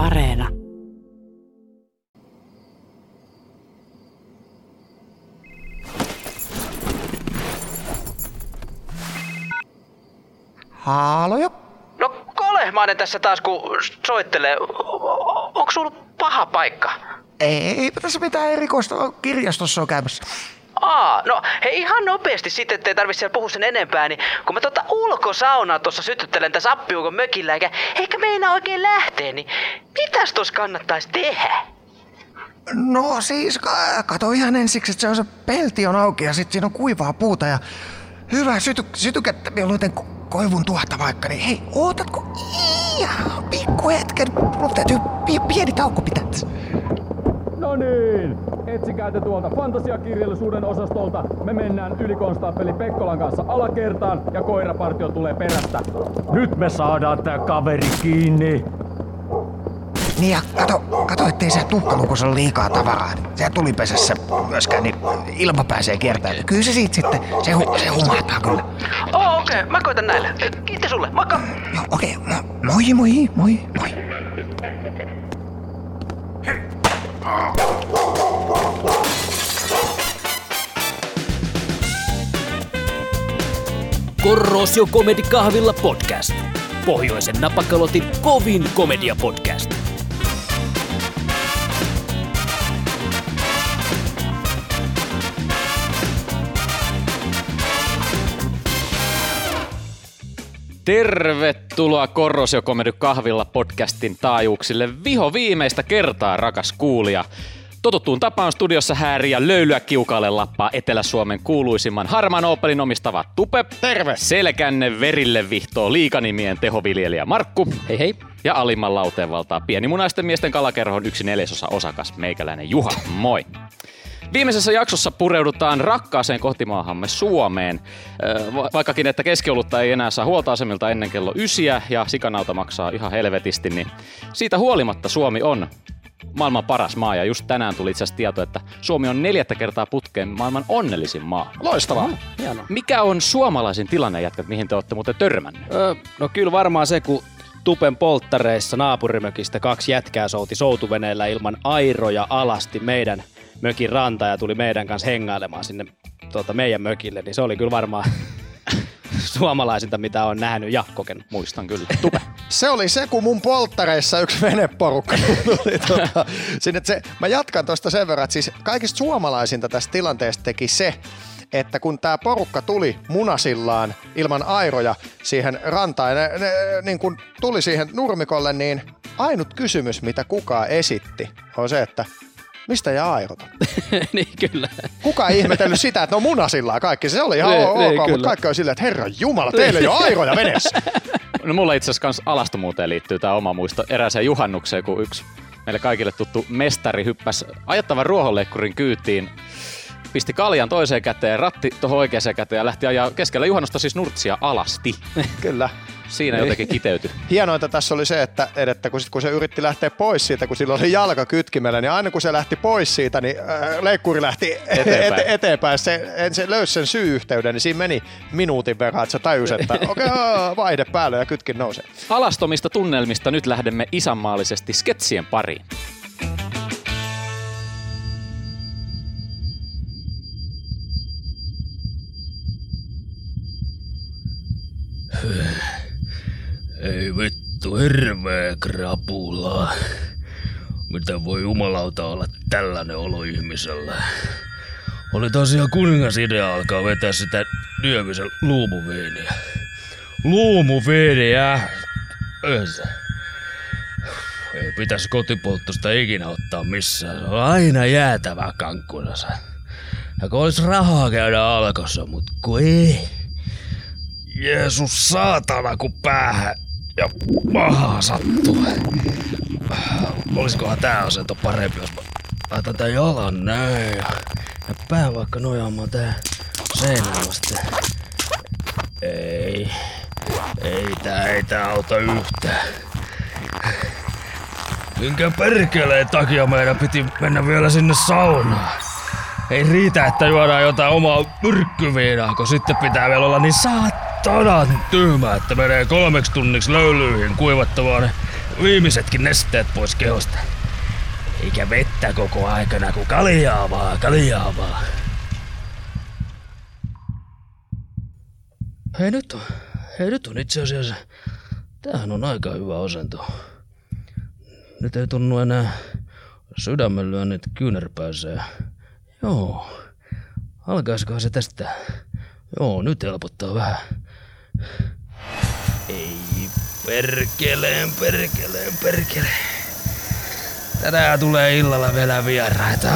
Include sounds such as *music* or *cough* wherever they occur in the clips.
Areena. Haloja? No Kolehmainen tässä taas kun soittelee. Onko sulla paha paikka? Eipä tässä mitään erikoista. Kirjastossa on käymässä. Aa, no hei ihan nopeasti sitten, ettei tarvi siellä puhua sen enempää, niin kun mä tota ulkosaunaa tuossa sytyttelen tässä appiukon mökillä, eikä, eikä meinaa oikein lähteä, niin mitäs tos kannattaisi tehdä? No siis, ka- kato ihan ensiksi, että se on se pelti on auki ja sitten siinä on kuivaa puuta ja hyvää syty- sytykettä mieluiten ko- koivun tuohta vaikka, niin hei, ootatko ihan pikku hetken? Mulla täytyy pi- pieni tauko pitää. No niin, etsikää te tuolta fantasiakirjallisuuden osastolta. Me mennään ylikonstaapeli Pekkolan kanssa alakertaan ja koirapartio tulee perästä. Nyt me saadaan tää kaveri kiinni. Niin ja kato, kato ettei se tuhkalukossa ole liikaa tavaraa. Se tulipesässä myöskään, niin ilma pääsee kiertämään. Kyllä se siitä sitten, se, hu- se humahtaa kyllä. Oo, okei, okay, mä koitan näillä. Kiitos sulle, moikka! Joo, okei, okay. moi moi, moi, moi. Korrosio Comedy Kahvilla podcast. Pohjoisen napakalotin kovin komedia Tervetuloa Korrosio Comedy Kahvilla podcastin taajuuksille viho viimeistä kertaa, rakas kuulija. Totuttuun tapaan studiossa hääriä löylyä kiukaalle lappaa Etelä-Suomen kuuluisimman harmaan Opelin omistava Tupe. Terve! Selkänne verille vihtoo liikanimien tehoviljelijä Markku. Hei hei. Ja alimman lauteen valtaa pienimunaisten miesten kalakerhon yksi neljäsosa osakas meikäläinen Juha. Moi! Viimeisessä jaksossa pureudutaan rakkaaseen kotimaahamme Suomeen. Vaikkakin, että keskiolutta ei enää saa huoltoasemilta ennen kello ysiä ja sikanauta maksaa ihan helvetisti, niin siitä huolimatta Suomi on maailman paras maa. Ja just tänään tuli itse asiassa tieto, että Suomi on neljättä kertaa putkeen maailman onnellisin maa. Loistavaa. Hienoa. Mikä on suomalaisin tilanne, jätkät, mihin te olette muuten törmänneet? Öö, no kyllä varmaan se, kun Tupen polttareissa naapurimökistä kaksi jätkää souti soutuveneellä ilman airoja alasti meidän mökin ranta ja tuli meidän kanssa hengailemaan sinne tota, meidän mökille, niin se oli kyllä varmaan *laughs* suomalaisinta, mitä on nähnyt ja kokenut. Muistan kyllä. Tupe. Se oli se, kun mun polttareissa yksi veneporukka tuli tuota, sinne. Se, mä jatkan tuosta sen verran, että siis kaikista suomalaisinta tästä tilanteesta teki se, että kun tämä porukka tuli munasillaan ilman airoja siihen rantaan, ne, ne niin kun tuli siihen nurmikolle, niin ainut kysymys, mitä kukaan esitti, on se, että mistä jää airot? *laughs* niin kyllä. Kuka ei ihmetellyt sitä, että ne on munasillaan kaikki. Se oli ihan Niin, ok, niin, mutta kaikki oli silleen, että herra jumala, teillä ei ole airoja veneessä. *laughs* No mulla itse asiassa kans alastomuuteen liittyy tämä oma muisto erääseen juhannukseen, kun yksi meille kaikille tuttu mestari hyppäsi ajattavan ruohonleikkurin kyytiin, pisti kaljan toiseen käteen, ratti tuohon oikeaan käteen ja lähti ajaa keskellä juhannusta siis nurtsia alasti. Kyllä. Siinä jotenkin kiteytyi. *laughs* Hienointa tässä oli se, että, että kun, sit, kun se yritti lähteä pois siitä, kun sillä oli jalka kytkimellä, niin aina kun se lähti pois siitä, niin äh, leikkuri lähti *laughs* Eteenpäin. ete, eteenpäin. Se, en se löysi sen syy-yhteyden, niin siinä meni minuutin verran, että se tajusi, että *laughs* okei, okay, vaihde päälle ja kytkin nousee. Alastomista tunnelmista nyt lähdemme isänmaallisesti sketsien pariin. Ei vittu, hirveä krapula. Mitä voi jumalauta olla tällainen olo ihmisellä? Oli tosiaan kuningas idea alkaa vetää sitä Nyövisen luumuviiniä. Luumuviiniä! Ei pitäisi kotipolttosta ikinä ottaa missään. Se on aina jäätävä kankkunansa. Ja kun olisi rahaa käydä alkossa, mut kun ei. Jeesus saatana, kun päähän ja maha sattuu. Olisikohan tää asento parempi, jos mä laitan tän jalan näin ja, ja pää vaikka nojaamaan tää seinään vasten. Ei, ei tää, ei tää auta yhtään. Minkä perkeleen takia meidän piti mennä vielä sinne saunaan? Ei riitä, että juodaan jotain omaa myrkkyviinaa, kun sitten pitää vielä olla niin saatanan tyhmä, että menee kolmeksi tunniksi löylyihin kuivattavaan viimeisetkin nesteet pois kehosta. Eikä vettä koko aikana, kun kaljaa vaan, kaljaa vaan. Hei nyt on, hei nyt on itse asiassa, tämähän on aika hyvä asento. Nyt ei tunnu enää sydämenlyönnit kyynärpääseen. Joo, alkaisikohan se tästä? Joo, nyt helpottaa vähän. Ei perkeleen, perkeleen, perkeleen. Tänään tulee illalla vielä vieraita.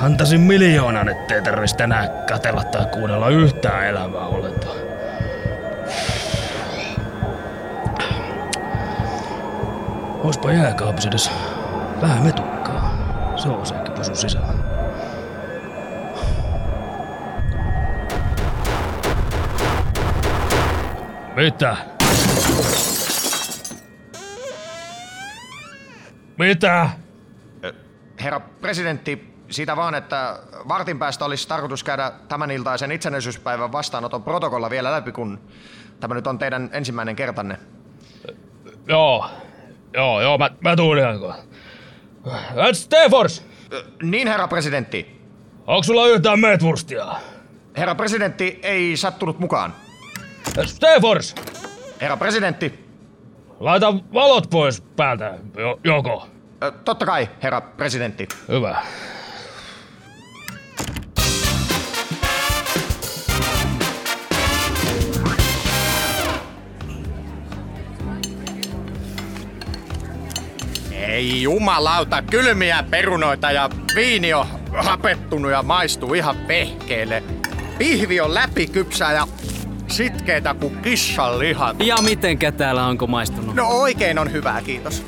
Antaisin miljoonan, ettei tarvitsisi tänään katella tai kuunnella yhtään elämää ollenkaan. Oispa jääkaapissa edes vähän metukkaa. Se on se pysy sisällä. Mitä? Mitä? Herra presidentti, siitä vaan, että vartin päästä olisi tarkoitus käydä tämän iltaisen itsenäisyyspäivän vastaanoton protokolla vielä läpi, kun tämä nyt on teidän ensimmäinen kertanne. Joo. Joo, joo, mä, mä tuun ihan. Stefors! Niin, herra presidentti. Onko sulla yhtään meetwurstia? Herra presidentti ei sattunut mukaan. Stefors! Herra presidentti. Laita valot pois päältä, jo, joko. Ö, Totta kai, herra presidentti. Hyvä. Ei jumalauta, kylmiä perunoita ja viini on hapettunut ja maistuu ihan pehkeelle. Pihvi on läpikypsää ja sitkeitä kuin kissan lihat. Ja mitenkä täällä onko maistunut? No oikein on hyvää, kiitos.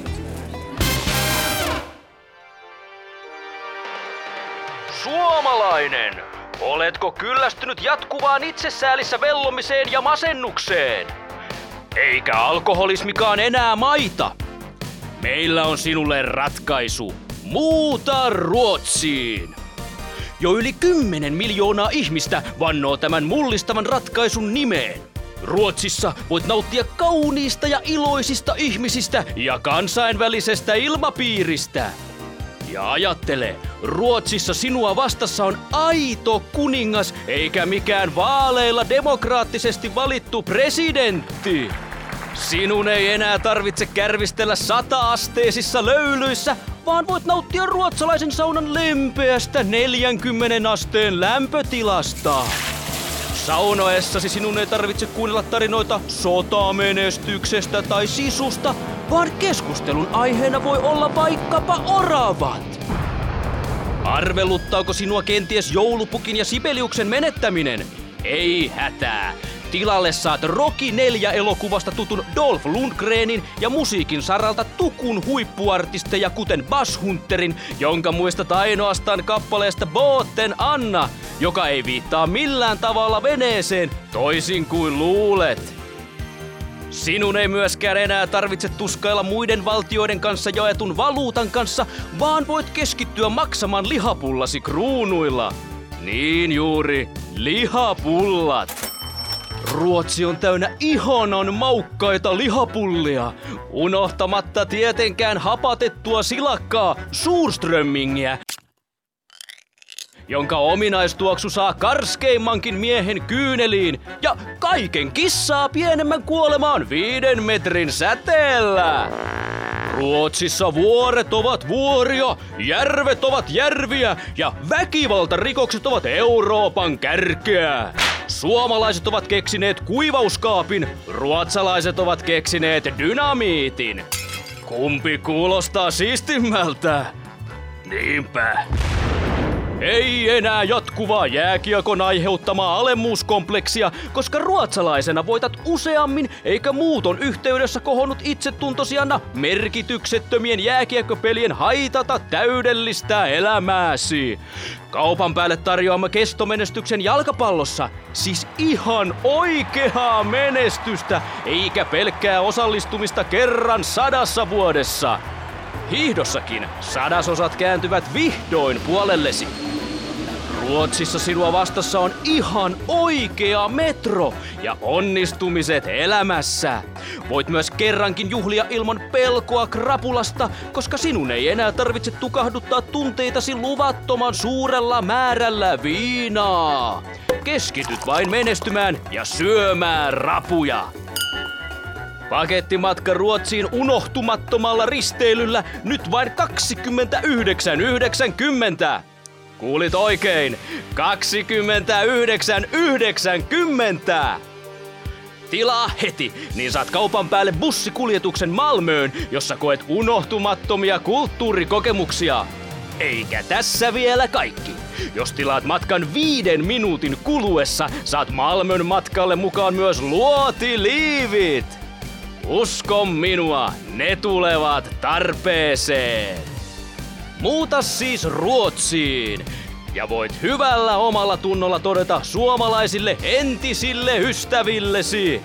Suomalainen! Oletko kyllästynyt jatkuvaan itsesäälissä vellomiseen ja masennukseen? Eikä alkoholismikaan enää maita. Meillä on sinulle ratkaisu. Muuta Ruotsiin! Jo yli 10 miljoonaa ihmistä vannoo tämän mullistavan ratkaisun nimeen. Ruotsissa voit nauttia kauniista ja iloisista ihmisistä ja kansainvälisestä ilmapiiristä. Ja ajattele, Ruotsissa sinua vastassa on aito kuningas, eikä mikään vaaleilla demokraattisesti valittu presidentti. Sinun ei enää tarvitse kärvistellä sata-asteisissa löylyissä, vaan voit nauttia ruotsalaisen saunan lempeästä 40 asteen lämpötilasta. Saunoessasi sinun ei tarvitse kuunnella tarinoita sotamenestyksestä tai sisusta, vaan keskustelun aiheena voi olla vaikkapa oravat. Arveluttaako sinua kenties joulupukin ja Sibeliuksen menettäminen? Ei hätää. Tilalle saat Rocky 4 elokuvasta tutun Dolph Lundgrenin ja musiikin saralta tukun huippuartisteja kuten Bass Hunterin, jonka muistat ainoastaan kappaleesta Bootten Anna, joka ei viittaa millään tavalla veneeseen, toisin kuin luulet. Sinun ei myöskään enää tarvitse tuskailla muiden valtioiden kanssa jaetun valuutan kanssa, vaan voit keskittyä maksamaan lihapullasi kruunuilla. Niin juuri, lihapullat. Ruotsi on täynnä ihanan maukkaita lihapullia, unohtamatta tietenkään hapatettua silakkaa, suurströmmingiä, jonka ominaistuoksu saa karskeimmankin miehen kyyneliin ja kaiken kissaa pienemmän kuolemaan viiden metrin säteellä. Ruotsissa vuoret ovat vuoria, järvet ovat järviä ja väkivaltarikokset ovat Euroopan kärkeä. Suomalaiset ovat keksineet kuivauskaapin, ruotsalaiset ovat keksineet dynamiitin. Kumpi kuulostaa siistimmältä? Niinpä. Ei enää jatkuvaa jääkiekon aiheuttamaa alemmuuskompleksia, koska ruotsalaisena voitat useammin eikä muuton yhteydessä kohonnut itsetuntosi anna merkityksettömien jääkiekkopelien haitata täydellistä elämääsi. Kaupan päälle tarjoamme kestomenestyksen jalkapallossa, siis ihan oikeaa menestystä, eikä pelkkää osallistumista kerran sadassa vuodessa. Hiihdossakin sadasosat kääntyvät vihdoin puolellesi. Ruotsissa sinua vastassa on ihan oikea metro ja onnistumiset elämässä. Voit myös kerrankin juhlia ilman pelkoa krapulasta, koska sinun ei enää tarvitse tukahduttaa tunteitasi luvattoman suurella määrällä viinaa. Keskityt vain menestymään ja syömään rapuja. Pakettimatka Ruotsiin unohtumattomalla risteilyllä nyt vain 29,90. Kuulit oikein, 29,90. Tilaa heti, niin saat kaupan päälle bussikuljetuksen Malmöön, jossa koet unohtumattomia kulttuurikokemuksia. Eikä tässä vielä kaikki. Jos tilaat matkan viiden minuutin kuluessa, saat Malmön matkalle mukaan myös luotiliivit. Usko minua, ne tulevat tarpeeseen. Muuta siis Ruotsiin. Ja voit hyvällä omalla tunnolla todeta suomalaisille entisille ystävillesi.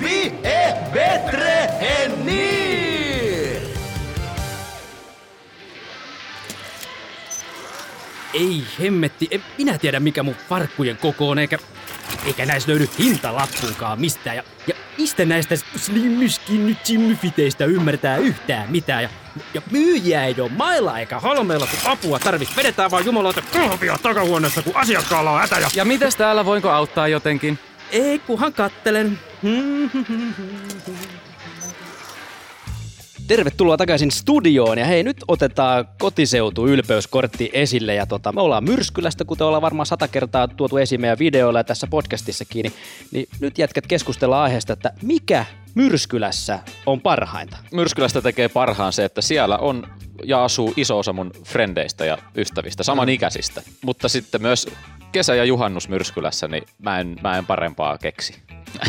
Vi är bättre än ni! Ei hemmetti, en minä tiedä mikä mun farkkujen koko on, eikä, eikä näissä löydy hintalappuunkaan mistään. Ja, ja mistä näistä slimmiskinnytsimyfiteistä ymmärtää yhtään mitään. Ja, ja myyjiä ei ole mailla eikä holmeilla, kun apua tarvitsisi. Vedetään vaan jumalauta kahvia takahuoneessa, kun asiakkaalla on hätä. Ja... Ja mitäs täällä, voinko auttaa jotenkin? Ei, kunhan kattelen. *laughs* Tervetuloa takaisin studioon ja hei nyt otetaan kotiseutu ylpeyskortti esille ja tota, me ollaan Myrskylästä, kuten ollaan varmaan sata kertaa tuotu esiin meidän videoilla ja tässä podcastissakin, niin, niin nyt jätkät keskustellaan aiheesta, että mikä Myrskylässä on parhainta? Myrskylästä tekee parhaan se, että siellä on ja asuu iso osa mun frendeistä ja ystävistä, samanikäisistä. Mutta sitten myös kesä- ja juhannus Myrskylässä, niin mä en, mä en parempaa keksi.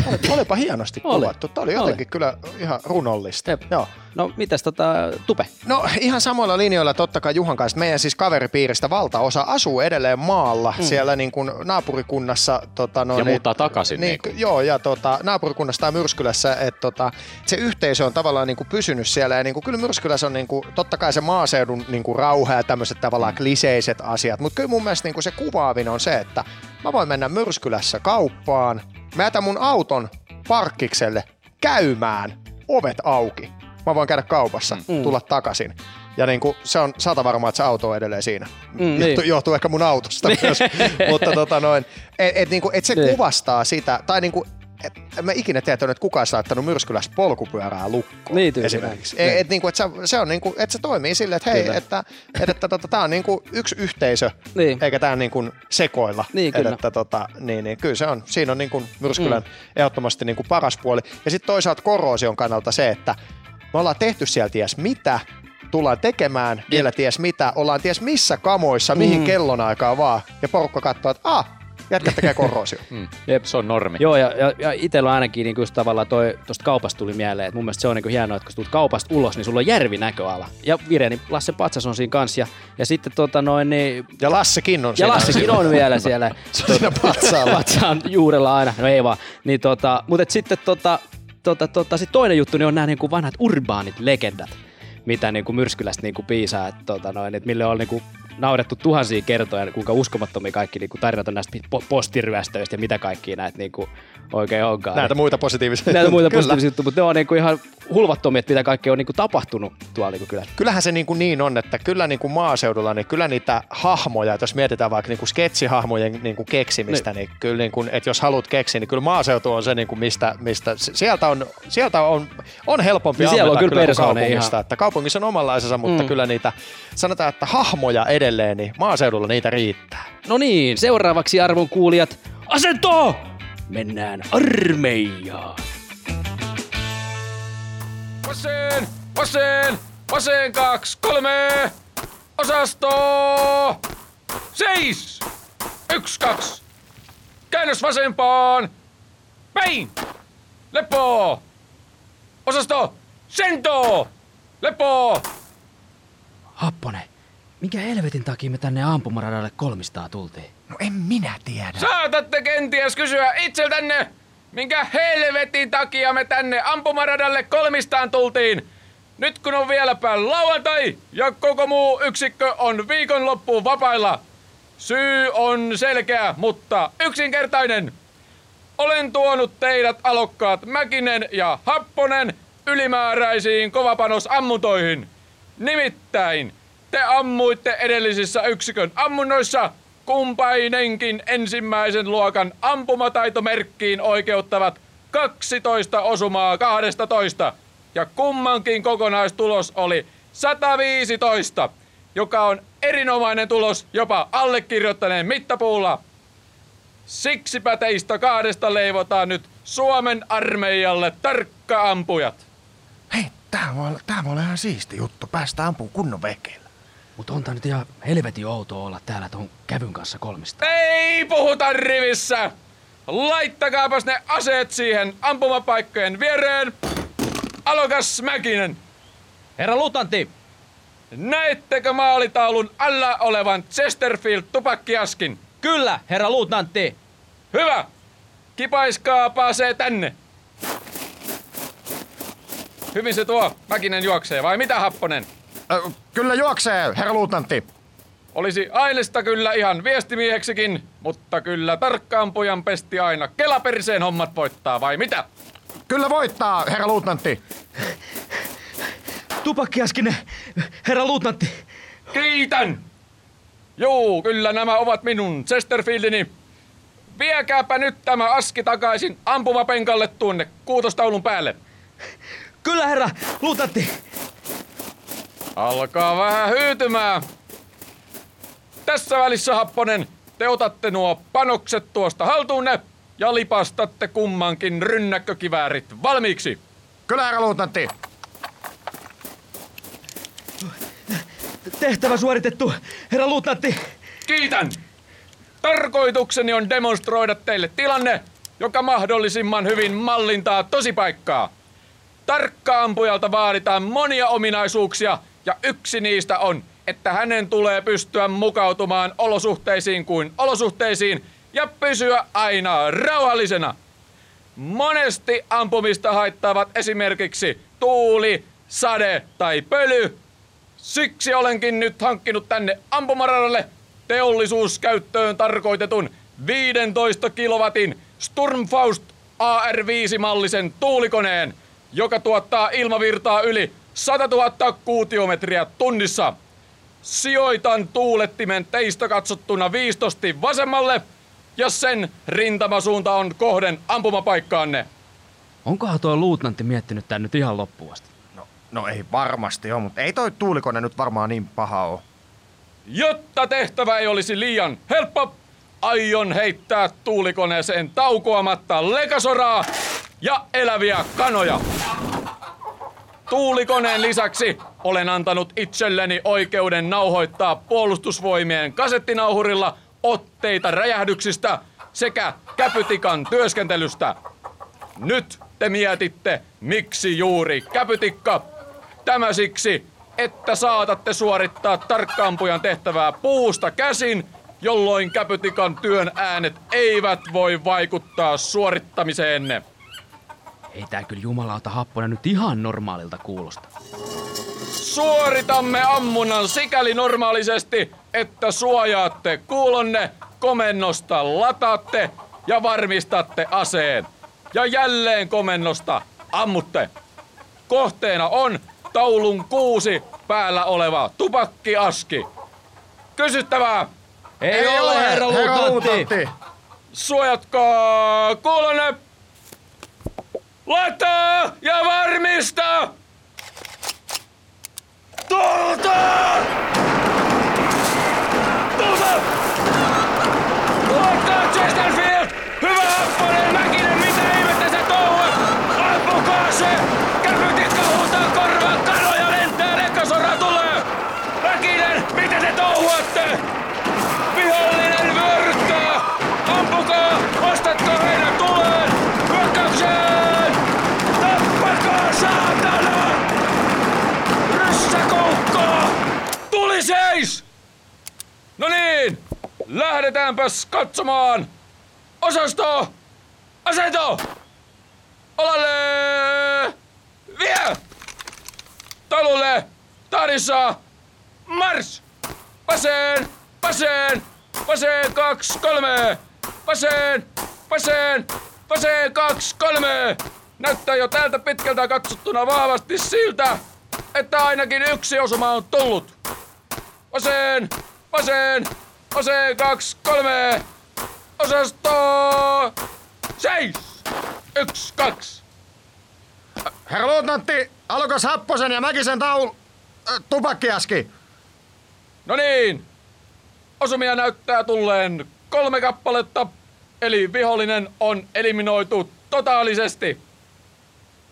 Oli- Olipa hienosti Oli. kuvattu. Tämä oli Oli. jotenkin kyllä ihan runollista. Jep. Joo. No mitäs tota, Tupe? No ihan samoilla linjoilla totta kai Juhan kanssa. Meidän siis kaveripiiristä valtaosa asuu edelleen maalla mm. siellä niin kuin naapurikunnassa. Tota, no, Ja muuttaa takaisin, Niin, niin joo, ja tota, naapurikunnassa tai Myrskylässä, että tota, se yhteisö on tavallaan niin kuin pysynyt siellä. Ja niin kuin, kyllä Myrskylässä on niin kuin, totta kai se maaseudun niin kuin rauha ja tämmöiset tavallaan kliseiset asiat. Mutta kyllä mun mielestä niin kuin se kuvaavin on se, että mä voin mennä Myrskylässä kauppaan. Mä jätän mun auton parkkikselle käymään, ovet auki. Mä voin käydä kaupassa, mm. tulla takaisin. Ja niin kuin, se on sata varmaa, että se auto on edelleen siinä. Mm, Mm, johtuu, niin. johtuu ehkä mun autosta *laughs* myös. Mutta tota noin, et, et, niin kuin, et se Niin. kuvastaa sitä, tai niin kuin, et, en mä ikinä tiedä, että kukaan olisi laittanut myrskylässä polkupyörää lukkoon. Niin, tyyli esimerkiksi. näin. Et, et, niin kuin, et se, se, on niin kuin, että se toimii silleen, että hei, Kyllä. että, että, että tota, tämä on niin kuin yksi yhteisö, Niin. eikä tämä niin kuin sekoilla. Niin, Et, kyllä. Että, tota, niin, niin, kyllä se on, siinä on niin kuin Myrskylän mm. ehdottomasti niin kuin paras puoli. Ja sitten toisaalta korroosion kannalta se, että me ollaan tehty siellä ties mitä, tullaan tekemään vielä ties mitä, ollaan ties missä kamoissa, mihin mm. kellonaikaan vaan, ja porukka katsoo, että ah, jätkä tekee korroosio. Mm. Jep. Se on normi. Joo, ja, ja, ja itsellä on ainakin niin just tavallaan toi, tosta kaupasta tuli mieleen, että mun mielestä se on niin hienoa, että kun tulet kaupasta ulos, niin sulla on järvi näköala. Ja Vireni, Lasse Patsas on siinä kanssa, ja, ja sitten tota noin, niin, Ja Lassekin on ja siinä. Lassekin on vielä siellä. *laughs* Se on siinä patsaalla. Patsaan juurella aina, no ei vaan. Niin tota, mutta et sitten tota, tota, tota, sit toinen juttu niin on nämä niinku vanhat urbaanit legendat, mitä niinku Myrskylästä niinku piisaa, että tota noin, et mille on niinku naurettu tuhansia kertoja, niin kuinka uskomattomia kaikki niinku tarinat on näistä po- postiryöstöistä ja mitä kaikkia näitä niinku oikein onkaan. Näitä muita positiivisia. näitä muita *laughs* Kyllä. positiivisia juttuja, mutta ne on niinku ihan hulvattomia, että mitä kaikkea on niinku tapahtunut tuolla niinku kylässä. Kyllähän se niin, kuin niin on, että kyllä niin kuin maaseudulla, niin kyllä niitä hahmoja, että jos mietitään vaikka niin kuin sketsihahmojen niin kuin keksimistä, niin. niin kyllä niin kuin, että jos haluat keksiä, niin kyllä maaseutu on se, niin kuin mistä, mistä sieltä on, sieltä on, on helpompi Niin siellä on kyllä kuin persooninen kaupungista. ihan. Että kaupungissa on omanlaisensa, mutta Mm. kyllä niitä, sanotaan, että hahmoja edelleen, niin maaseudulla niitä riittää. No niin, seuraavaksi arvon kuulijat, asento! Mennään armeijaan. Vasen, vasen, vasen kaksi, kolme. Osasto! Seis! Yksi, kaksi. Käännös vasempaan. Päin! Lepo! Osasto! Sento! Lepo! Happonen, minkä helvetin takia me tänne ampumaradalle kolmistaa tultiin? No en minä tiedä. Saatatte kenties kysyä itseltänne, minkä helvetin takia me tänne ampumaradalle kolmistaan tultiin. Nyt kun on vieläpä lauantai ja koko muu yksikkö on viikonloppuun vapailla. Syy on selkeä, mutta yksinkertainen. Olen tuonut teidät alokkaat Mäkinen ja Happonen ylimääräisiin kovapanosammuntoihin. Nimittäin te ammuitte edellisissä yksikön ammunnoissa kumpainenkin ensimmäisen luokan ampumataitomerkkiin oikeuttavat 12 osumaa 12 ja kummankin kokonaistulos oli 115, joka on erinomainen tulos jopa allekirjoittaneen mittapuulla. Siksipä teistä kahdesta leivotaan nyt Suomen armeijalle tarkka-ampujat. Hei, tää voi, tää voi olla ihan siisti juttu. Päästään ampumaan kunnon vekeillä. Mutta on tää nyt ihan helvetin outoa olla täällä ton kävyn kanssa kolmista. Ei puhuta rivissä! Laittakaapas ne aseet siihen ampumapaikkojen viereen. Alokas Mäkinen! Herra lutanti, Näettekö maalitaulun alla olevan Chesterfield tupakkiaskin? kyllä, herra luutnantti. Hyvä! Kipaiskaapa se tänne. Hyvin se tuo Mäkinen juoksee, vai mitä Happonen? Ö, kyllä juoksee, herra luutnantti. Olisi Ailesta kyllä ihan viestimieheksikin, mutta kyllä tarkkaampujan pesti aina kelaperiseen hommat voittaa, vai mitä? Kyllä voittaa, herra luutnantti. Tupakkiaskinen, herra luutnantti. Kiitän! Juu, kyllä nämä ovat minun Chesterfieldini. Viekääpä nyt tämä aski takaisin ampumapenkalle tuonne kuutostaulun päälle. Kyllä herra luutnantti. Alkaa vähän hyytymään. Tässä välissä, Happonen, te otatte nuo panokset tuosta haltuunne ja lipastatte kummankin rynnäkkökiväärit valmiiksi. Kyllä, herra luutnantti. Tehtävä suoritettu, herra luutnantti. Kiitän! Tarkoitukseni on demonstroida teille tilanne, joka mahdollisimman hyvin mallintaa tosipaikkaa. Tarkkaampujalta vaaditaan monia ominaisuuksia ja yksi niistä on, että hänen tulee pystyä mukautumaan olosuhteisiin kuin olosuhteisiin ja pysyä aina rauhallisena. Monesti ampumista haittaavat esimerkiksi tuuli, sade tai pöly. Siksi olenkin nyt hankkinut tänne ampumaradalle teollisuuskäyttöön tarkoitetun 15 kilowatin Sturmfaust AR5-mallisen tuulikoneen, joka tuottaa ilmavirtaa yli 100 000 kuutiometriä tunnissa. Sijoitan tuulettimen teistä katsottuna viistosti vasemmalle ja sen rintamasuunta on kohden ampumapaikkaanne. Onkohan tuo luutnantti miettinyt tän nyt ihan loppuun asti? No, no ei varmasti ole, mutta ei toi tuulikone nyt varmaan niin paha ole. Jotta tehtävä ei olisi liian helppo, aion heittää tuulikoneeseen taukoamatta lekasoraa ja eläviä kanoja. Tuulikoneen lisäksi olen antanut itselleni oikeuden nauhoittaa puolustusvoimien kasettinauhurilla otteita räjähdyksistä sekä käpytikan työskentelystä. Nyt te mietitte, miksi juuri käpytikka? Tämä siksi, että saatatte suorittaa tarkkaampujan tehtävää puusta käsin, jolloin käpytikan työn äänet eivät voi vaikuttaa suorittamiseenne. Ei tää kyllä jumalauta happonen nyt ihan normaalilta kuulosta. Suoritamme ammunnan sikäli normaalisesti, että suojaatte kuulonne, komennosta lataatte ja varmistatte aseen. Ja jälleen komennosta ammutte. Kohteena on taulun kuusi päällä oleva tupakkiaski. Kysyttävää! Ei, ole, herra luutnantti. Suojatkaa kuulonne! Lataa ja varmista! Tulta! Laittaa Chesterfield! Hyvä Apponen Mäkinen, mitä ihmettä sä touhuat? Ampukaa se! Käpytikka huutaa korvaan, kanoja lentää, lekkasora tulee! Mäkinen, mitä te touhuatte? Vihollinen vyöryttää! Ampukaa! Vastatko heidän tuleen! Hyökkäykseen! Tappakaa saatana! Ryssäkoukkoa! Seis! No niin, lähdetäänpäs katsomaan! Osasto! Asento! Olalle! Vie! Talulle! Tahdissa! Mars! Vaseen! Vaseen! Vaseen kaksi, kolme! Vaseen! Vaseen! Vaseen kaksi, kolme! Näyttää jo täältä pitkältä katsottuna vahvasti siltä, että ainakin yksi osuma on tullut. Vaseen! Vaseen! Vaseen kaksi, kolme! Osasto! Seis! Yksi, kaksi! Herra luutnantti, alkoi Happosen ja Mäkisen taul... Äh, tupakkiaski. No niin. Osumia näyttää tulleen kolme kappaletta, eli vihollinen on eliminoitu totaalisesti.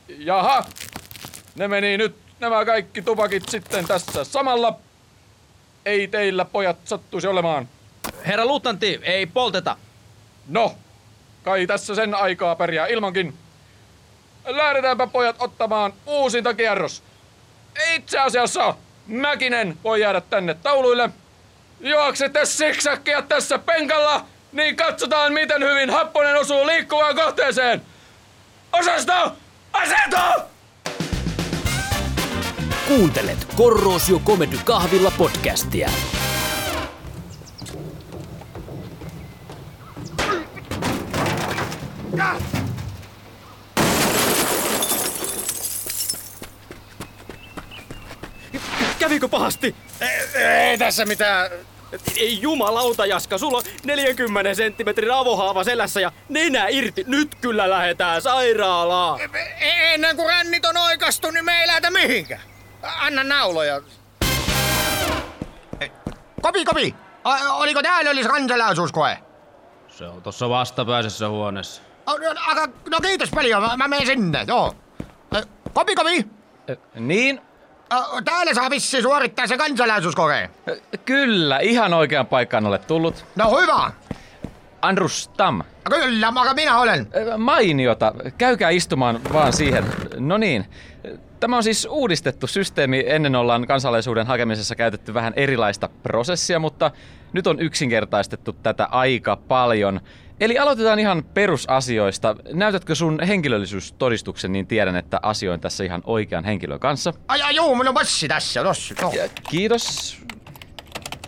Jaha, ne meni nyt nämä kaikki tupakit sitten tässä samalla. Ei teillä pojat sattuisi olemaan. Herra luutnantti, ei polteta. No, kai tässä sen aikaa pärjää ilmankin. Lähdetäänpä pojat ottamaan uusinta kierros. Itse asiassa Mäkinen voi jäädä tänne tauluille. Juoksette siksäkkiä tässä penkalla, niin katsotaan miten hyvin Happonen osuu liikkuvaan kohteeseen. Osasto, asetu! Kuuntelet Korrosio Comedy Kahvilla podcastia. Kävikö pahasti? Ei tässä mitään... Ei jumalauta, Jaska, sulla on 40 senttimetrin avohaava selässä ja nenä irti. Nyt kyllä lähetään sairaalaan. Ennen kuin rännit on oikastu, niin me ei lähdetä mihinkään. Anna nauloja. Kopi, kopi! O- oliko täällä olisi kansalaisuuskoe? Se on tossa vastapäisessä huoneessa. O- No, aga- no kiitos paljon, mä, mä menen sinne, joo. Kopi, kopi! Niin, Täällä saa vissi suorittaa se kansalaisuuskoe. kyllä, ihan oikean paikkaan olet tullut. No hyvä. Andrus Tam, Kyllä, aga minä olen. mainiota. Käykää istumaan vaan siihen. No niin. Tämä on siis uudistettu systeemi. Ennen ollaan kansalaisuuden hakemisessa käytetty vähän erilaista prosessia, mutta nyt on yksinkertaistettu tätä aika paljon. Eli aloitetaan ihan perusasioista. Näytätkö sun henkilöllisyystodistuksen, niin tiedän, että asioin tässä ihan oikean henkilön kanssa. Ai, ai juu, mulla on passi tässä, tossa. No. Ja kiitos.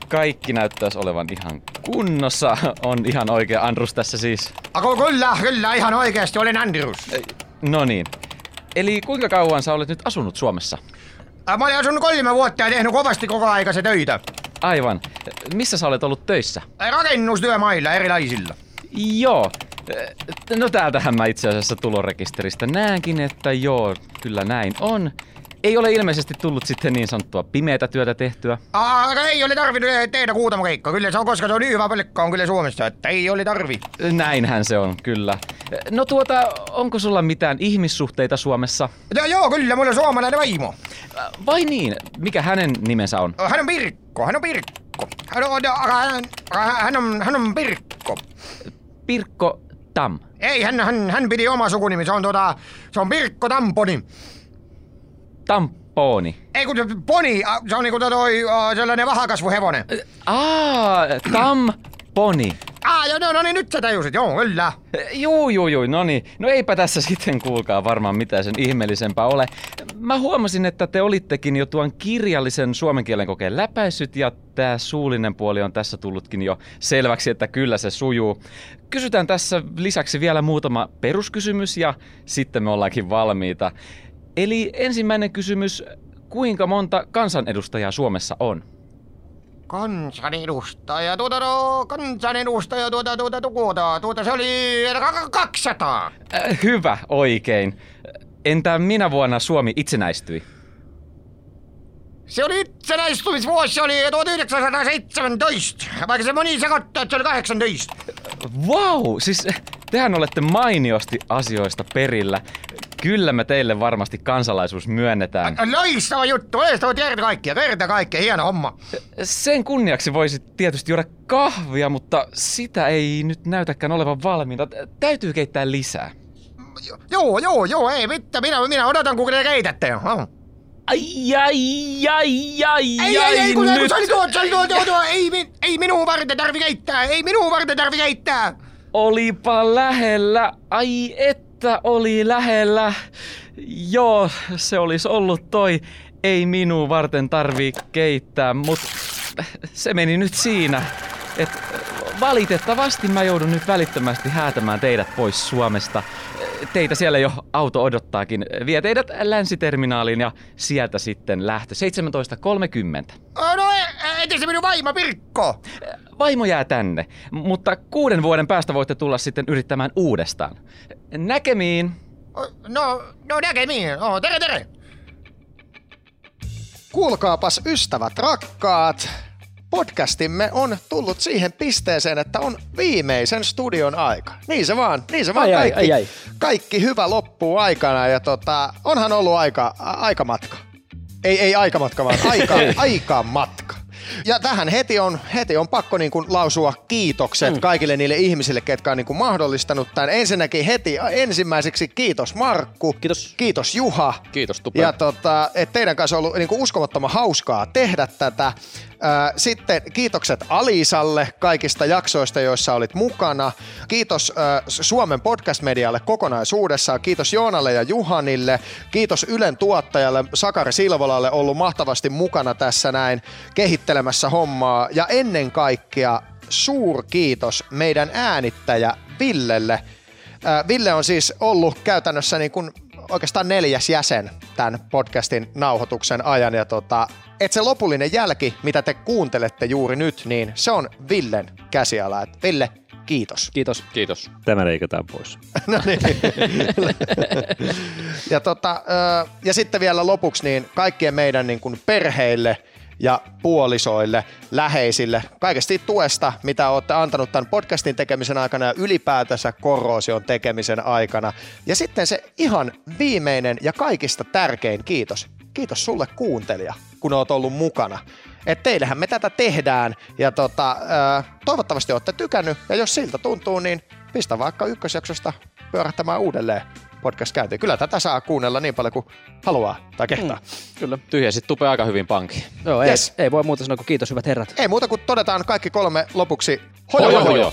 Kaikki näyttäisi olevan ihan kunnossa. On ihan oikea Andrus tässä siis. Aga kyllä, kyllä, ihan oikeasti olen Andrews. No niin. Eli kuinka kauan sä olet nyt asunut Suomessa? Ä, Mä olen asunut kolme vuotta ja tehnyt kovasti koko aika se töitä. Aivan. Missä sä olet ollut töissä? Ä, Rakennustyömailla erilaisilla. Joo. No täältähän mä itse asiassa tulorekisteristä näenkin, että joo, kyllä näin on. Ei ole ilmeisesti tullut sitten niin sanottua pimeätä työtä tehtyä. Aga ei ole tarvinnut tehdä kuutamokeikkaa. Kyllä se on, koska se on niin hyvä pelkka on kyllä Suomessa, että ei ole tarvi. Näinhän se on, kyllä. No tuota, onko sulla mitään ihmissuhteita Suomessa? Ja, joo, kyllä, mulla on suomalainen vaimo. Vai niin? Mikä hänen nimensä on? Hän on Pirkko, hän on Pirkko. Hän on, aga hän, hän on, hän on Pirkko. Pirkko Tam. Ei, hän, hän, hän piti oma sukunimi, se on tota, se on Pirkko Tamponi. Tamponi. Ei kun poni, se on niinku toi sellainen vahakasvuhevonen. Aa, Tamponi. Ah, joo, no, no niin, nyt sä tajusit, joo, kyllä. Juu, juu, juu, no niin. No eipä tässä sitten kuulkaa varmaan mitään sen ihmeellisempää ole. Mä huomasin, että te olittekin jo tuon kirjallisen suomen kielen kokeen läpäisyt ja tämä suullinen puoli on tässä tullutkin jo selväksi, että kyllä se sujuu. Kysytään tässä lisäksi vielä muutama peruskysymys ja sitten me ollaankin valmiita. Eli ensimmäinen kysymys, kuinka monta kansanedustajaa Suomessa on? Kansanedustaja, tuota no, kansanedustaja, tuota, tuota, tuota, tuota, se oli k- 200. Äh, hyvä, oikein. Entä minä vuonna Suomi itsenäistyi? Se oli itsenäistymisvuosi, se oli 1917, vaikka se moni sekoittaa, että se oli 18. Wow, siis tehän olette mainiosti asioista perillä. Kyllä me teille varmasti kansalaisuus myönnetään. Loistava juttu, loistava kerta kaikkia, kerta kaikkia, hieno homma. Sen kunniaksi voisit tietysti juoda kahvia, mutta sitä ei nyt näytäkään olevan valmiina. Täytyy keittää lisää. Joo, joo, joo, ei mitään, minä, minä odotan kun te keitätte. Oh. Ai, ai, ai, ai, Ei, ai, ei, ei, kun nyt. oli tuo, oli tuo, tuo, tuo, ei, ei minun varten tarvi keittää, ei minun varten tarvi keittää. Olipa lähellä. Ai että oli lähellä. Joo, se olisi ollut toi. Ei minun varten tarvii keittää, mut se meni nyt siinä. Et valitettavasti mä joudun nyt välittömästi häätämään teidät pois Suomesta. Teitä siellä jo auto odottaakin. Vie teidät länsiterminaaliin ja sieltä sitten lähtö 17.30. No entä se minun vaimo Pirkko? Vaimo jää tänne, mutta kuuden vuoden päästä voitte tulla sitten yrittämään uudestaan. Näkemiin! No, no näkemiin. Oh, tere tere! Kuulkaapas ystävät rakkaat, podcastimme on tullut siihen pisteeseen, että on viimeisen studion aika. Niin se vaan, niin se vaan Ai, ai, kaikki, ai, ai. kaikki hyvä loppuu aikana ja tota, onhan ollut aika, a- aikamatka. Ei, ei aikamatka, vaan aika, *laughs* aikamatka. Ja tähän heti on, heti on pakko niin kuin lausua kiitokset mm. kaikille niille ihmisille, ketkä on niin kuin mahdollistanut tämän. Ensinnäkin heti ensimmäiseksi kiitos Markku. Kiitos. Kiitos Juha. Kiitos Tupe. Ja tota, et teidän kanssa on ollut niin kuin uskomattoman hauskaa tehdä tätä. Ää, Sitten kiitokset Alisalle kaikista jaksoista, joissa olit mukana. Kiitos ää, Suomen podcast-medialle kokonaisuudessaan. Kiitos Joonalle ja Juhanille. Kiitos Ylen tuottajalle Sakari Silvolalle ollut mahtavasti mukana tässä näin kehittelemässä hommaa. Ja ennen kaikkea suurkiitos meidän äänittäjä Villelle. Ää, Ville on siis ollut käytännössä niin kuin oikeastaan neljäs jäsen tämän podcastin nauhoituksen ajan. Ja tota, et se lopullinen jälki, mitä te kuuntelette juuri nyt, niin se on Villen käsiala. Et Ville, kiitos. Kiitos. Kiitos. Tämä leikataan pois. *laughs* No niin. ja, tota, ja sitten vielä lopuksi niin kaikkien meidän niin kuin perheille ja puolisoille, läheisille, kaikesta tuesta, mitä olette antanut tämän podcastin tekemisen aikana ja ylipäätänsä korroosion tekemisen aikana. Ja sitten se ihan viimeinen ja kaikista tärkein kiitos. Kiitos sulle kuuntelija, kun oot ollut mukana. Et teillähän me tätä tehdään ja tota, ö, toivottavasti olette tykännyt ja jos siltä tuntuu, niin pistä vaikka ykkösjaksosta pyörähtämään uudelleen podcast käyntiin. Kyllä tätä saa kuunnella niin paljon kuin haluaa tai kehtaa. Mm. Kyllä. Tyhjäsit Tupe aika hyvin pankkiin. Joo, ei, Yes. ei voi muuta sanoa kuin kiitos hyvät herrat. Ei muuta kuin todetaan kaikki kolme lopuksi hojo hojo. hojo. hojo.